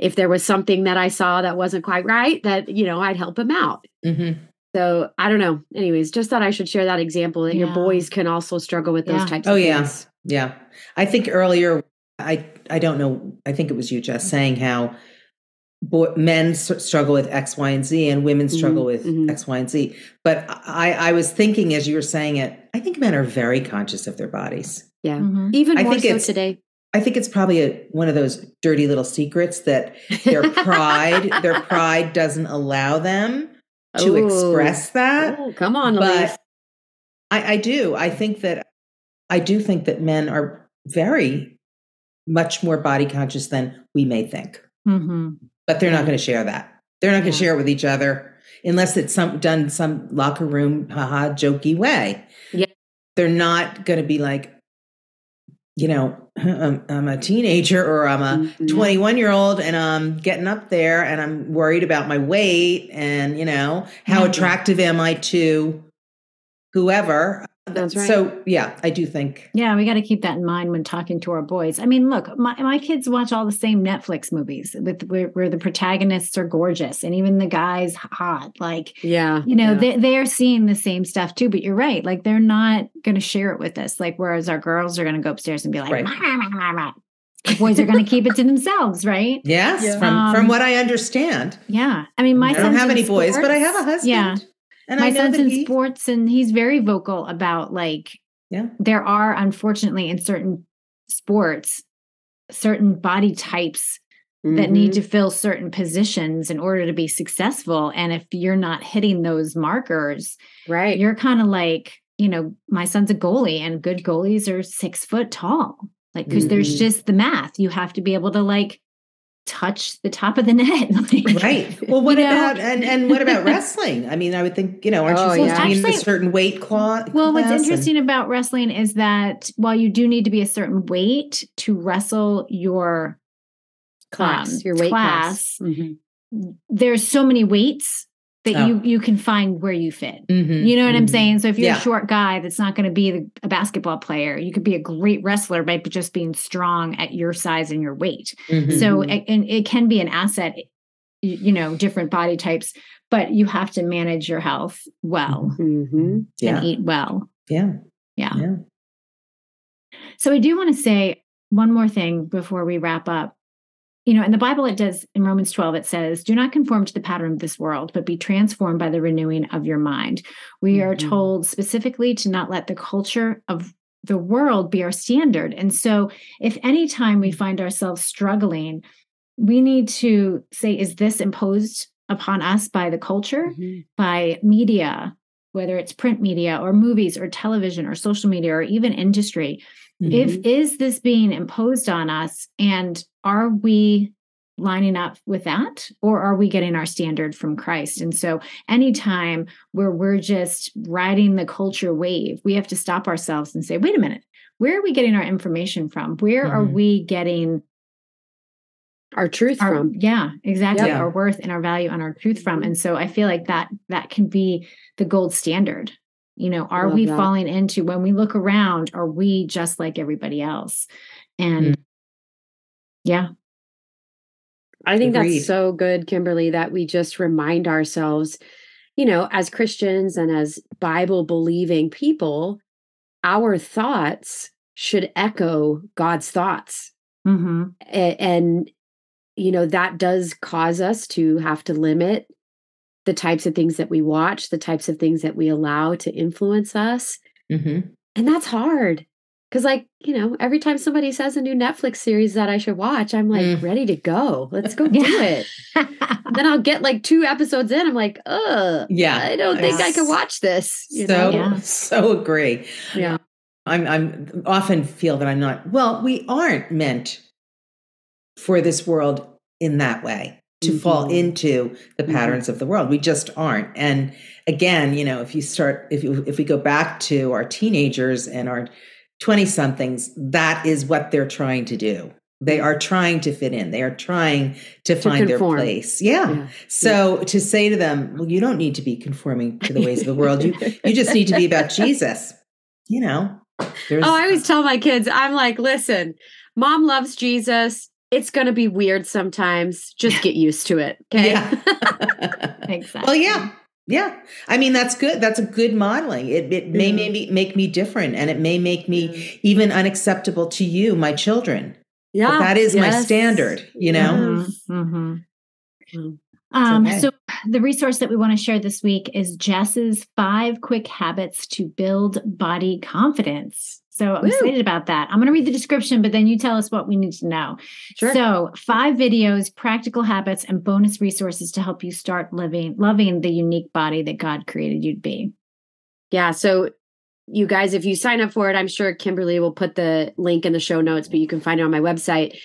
if there was something that I saw that wasn't quite right, that, you know, I'd help him out. Mm-hmm. So I don't know. Anyways, just thought I should share that example that yeah. your boys can also struggle with those types oh, of yeah. things. Yeah. I think earlier, I, I don't know, I think it was you just saying how boy, men struggle with X, Y, and Z, and women struggle mm-hmm. with mm-hmm. X, Y, and Z. But I, I was thinking as you were saying it, I think men are very conscious of their bodies. Yeah, mm-hmm. even I more think so today. I think it's probably a, one of those dirty little secrets that their pride, their pride doesn't allow them to Ooh. express that. Ooh, come on, but I, I do. I think that I do think that men are very much more body conscious than we may think. Mm-hmm. But they're not going to share that. They're not going to share it with each other unless it's some done some locker room haha jokey way. Yeah. They're not going to be like, you know, I'm, I'm a teenager or I'm a mm-hmm. 21 year old and I'm getting up there and I'm worried about my weight and, you know, how mm-hmm. attractive am I to whoever. That's right. So yeah, I do think. Yeah, we got to keep that in mind when talking to our boys. I mean, look, my, my kids watch all the same Netflix movies with where, where the protagonists are gorgeous and even the guys hot. Like, yeah, you know, yeah. they they're seeing the same stuff too. But you're right. Like, they're not going to share it with us. Like, whereas our girls are going to go upstairs and be like, right. the boys are going to keep it to themselves, right? Yes, yeah. from um, from what I understand. Yeah, I mean, my I don't have any sports, boys, but I have a husband. Yeah, and my son's in he... sports and he's very vocal about like yeah there are unfortunately in certain sports certain body types mm-hmm. that need to mm-hmm. fill certain positions in order to be successful and if you're not hitting those markers right you're kind of like you know my son's a goalie and good goalies are six foot tall like because mm-hmm. there's just the math you have to be able to like touch the top of the net. like, right. Well, what about know? and and what about wrestling? I mean, I would think you know, aren't oh, you supposed yeah. to be in a certain weight class? Well, what's interesting and, about wrestling is that while you do need to be a certain weight to wrestle your class, um, your weight class, class mm-hmm. there's so many weights that oh. you you can find where you fit. Mm-hmm, you know what mm-hmm. I'm saying? So if you're yeah. a short guy that's not going to be the, a basketball player, you could be a great wrestler by just being strong at your size and your weight. Mm-hmm. So it, and it can be an asset you know different body types but you have to manage your health well mm-hmm. yeah. and eat well yeah. yeah yeah so i do want to say one more thing before we wrap up you know, in the Bible, it does in Romans 12, it says, Do not conform to the pattern of this world, but be transformed by the renewing of your mind. We mm-hmm. are told specifically to not let the culture of the world be our standard. And so, if any time we find ourselves struggling, we need to say, Is this imposed upon us by the culture, mm-hmm. by media, whether it's print media or movies or television or social media or even industry? Mm-hmm. If is this being imposed on us and are we lining up with that or are we getting our standard from Christ? And so anytime where we're just riding the culture wave, we have to stop ourselves and say, wait a minute, where are we getting our information from? Where mm-hmm. are we getting our truth our, from? Yeah, exactly. Yep. Our worth and our value and our truth from. And so I feel like that that can be the gold standard. You know, are we that. falling into when we look around, are we just like everybody else? And mm yeah. I think Agreed. that's so good, Kimberly, that we just remind ourselves, you know, as Christians and as Bible believing people, our thoughts should echo God's thoughts. Mm-hmm. And, and, you know, that does cause us to have to limit the types of things that we watch, the types of things that we allow to influence us. Mm-hmm. And that's hard. Cause like, you know, every time somebody says a new Netflix series that I should watch, I'm like mm. ready to go. Let's go do it. then I'll get like two episodes in. I'm like, oh yeah, I don't think yes. I can watch this. so yeah. so agree. Yeah. I'm I'm often feel that I'm not well, we aren't meant for this world in that way to mm-hmm. fall into the mm-hmm. patterns mm-hmm. of the world. We just aren't. And again, you know, if you start if you if we go back to our teenagers and our 20 somethings, that is what they're trying to do. They are trying to fit in. They are trying to, to find conform. their place. Yeah. yeah. So yeah. to say to them, well, you don't need to be conforming to the ways of the world. You you just need to be about Jesus. You know. oh, I always tell my kids, I'm like, listen, mom loves Jesus. It's going to be weird sometimes. Just get used to it. Okay. Yeah. exactly. Well, yeah. Yeah. I mean, that's good. That's a good modeling. It, it may mm. maybe make me different and it may make me mm. even unacceptable to you, my children. Yeah. But that is yes. my standard, you know? Mm-hmm. Mm. Um, okay. So, the resource that we want to share this week is Jess's five quick habits to build body confidence. So I'm Woo. excited about that. I'm going to read the description, but then you tell us what we need to know. Sure. So, five videos, practical habits, and bonus resources to help you start living, loving the unique body that God created you to be. Yeah. So, you guys, if you sign up for it, I'm sure Kimberly will put the link in the show notes, but you can find it on my website.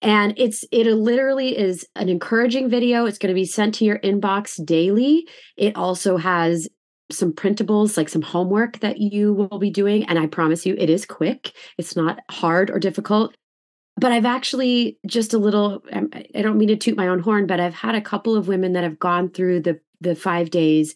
And it's it literally is an encouraging video. It's going to be sent to your inbox daily. It also has some printables, like some homework that you will be doing. And I promise you, it is quick. It's not hard or difficult. But I've actually just a little, um, I don't mean to toot my own horn, but I've had a couple of women that have gone through the, the five days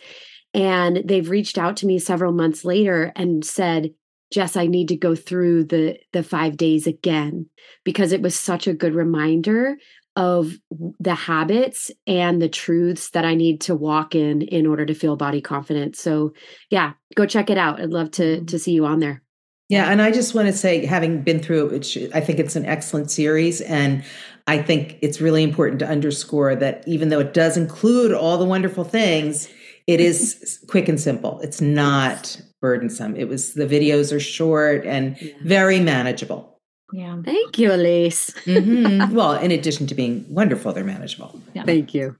and they've reached out to me several months later and said, Jess, I need to go through the the 5 days again because it was such a good reminder of the habits and the truths that I need to walk in in order to feel body confident. So, yeah, go check it out. I'd love to mm-hmm. to see you on there. Yeah, and I just want to say, having been through it, I think it's an excellent series, and I think it's really important to underscore that even though it does include all the wonderful things, it is quick and simple. It's not burdensome. It was the videos are short and yeah. very manageable. Yeah. Thank you, Elise. mm-hmm. Well, in addition to being wonderful, they're manageable. Yeah. Thank you.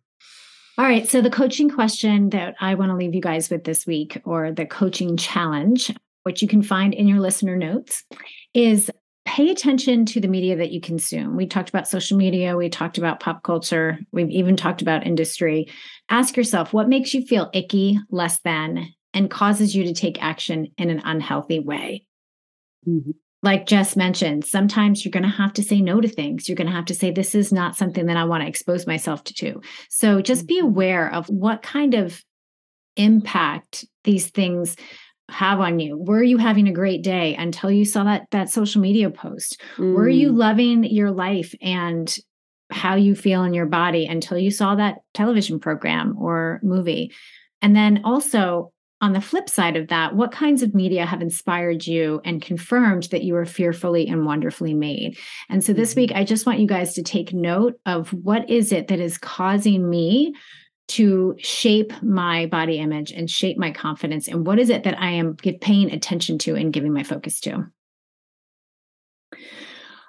All right. So, the coaching question that I want to leave you guys with this week, or the coaching challenge, which you can find in your listener notes, is pay attention to the media that you consume. We talked about social media, we talked about pop culture, we've even talked about industry. Ask yourself what makes you feel icky, less than, and causes you to take action in an unhealthy way. Mm-hmm like Jess mentioned, sometimes you're going to have to say no to things. You're going to have to say, this is not something that I want to expose myself to. So just be mm-hmm. aware of what kind of impact these things have on you. Were you having a great day until you saw that that social media post? Mm. Were you mm. loving your life and how you feel in your body until you saw that television program or movie? And then also on the flip side of that, what kinds of media have inspired you and confirmed that you are fearfully and wonderfully made? And so this week, mm-hmm. I just want you guys to take note of what is it that is causing me to shape my body image and shape my confidence? And what is it that I am paying attention to and giving my focus to?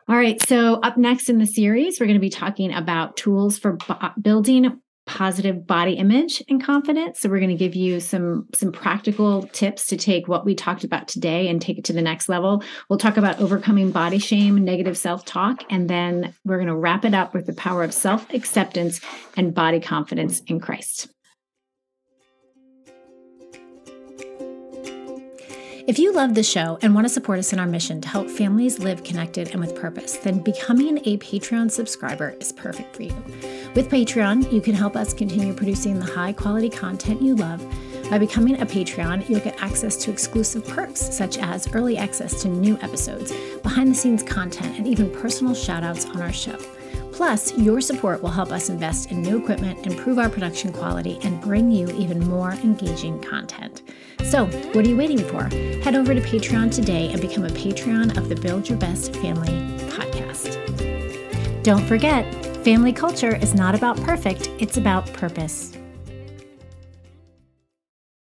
All right. So, up next in the series, we're going to be talking about tools for building positive body image and confidence. So we're going to give you some some practical tips to take what we talked about today and take it to the next level. We'll talk about overcoming body shame negative self-talk and then we're going to wrap it up with the power of self-acceptance and body confidence in christ If you love the show and want to support us in our mission to help families live connected and with purpose, then becoming a Patreon subscriber is perfect for you. With Patreon, you can help us continue producing the high quality content you love. By becoming a Patreon, you'll get access to exclusive perks such as early access to new episodes, behind the scenes content, and even personal shout outs on our show. Plus, your support will help us invest in new equipment, improve our production quality, and bring you even more engaging content. So, what are you waiting for? Head over to Patreon today and become a Patreon of the Build Your Best Family podcast. Don't forget, family culture is not about perfect, it's about purpose.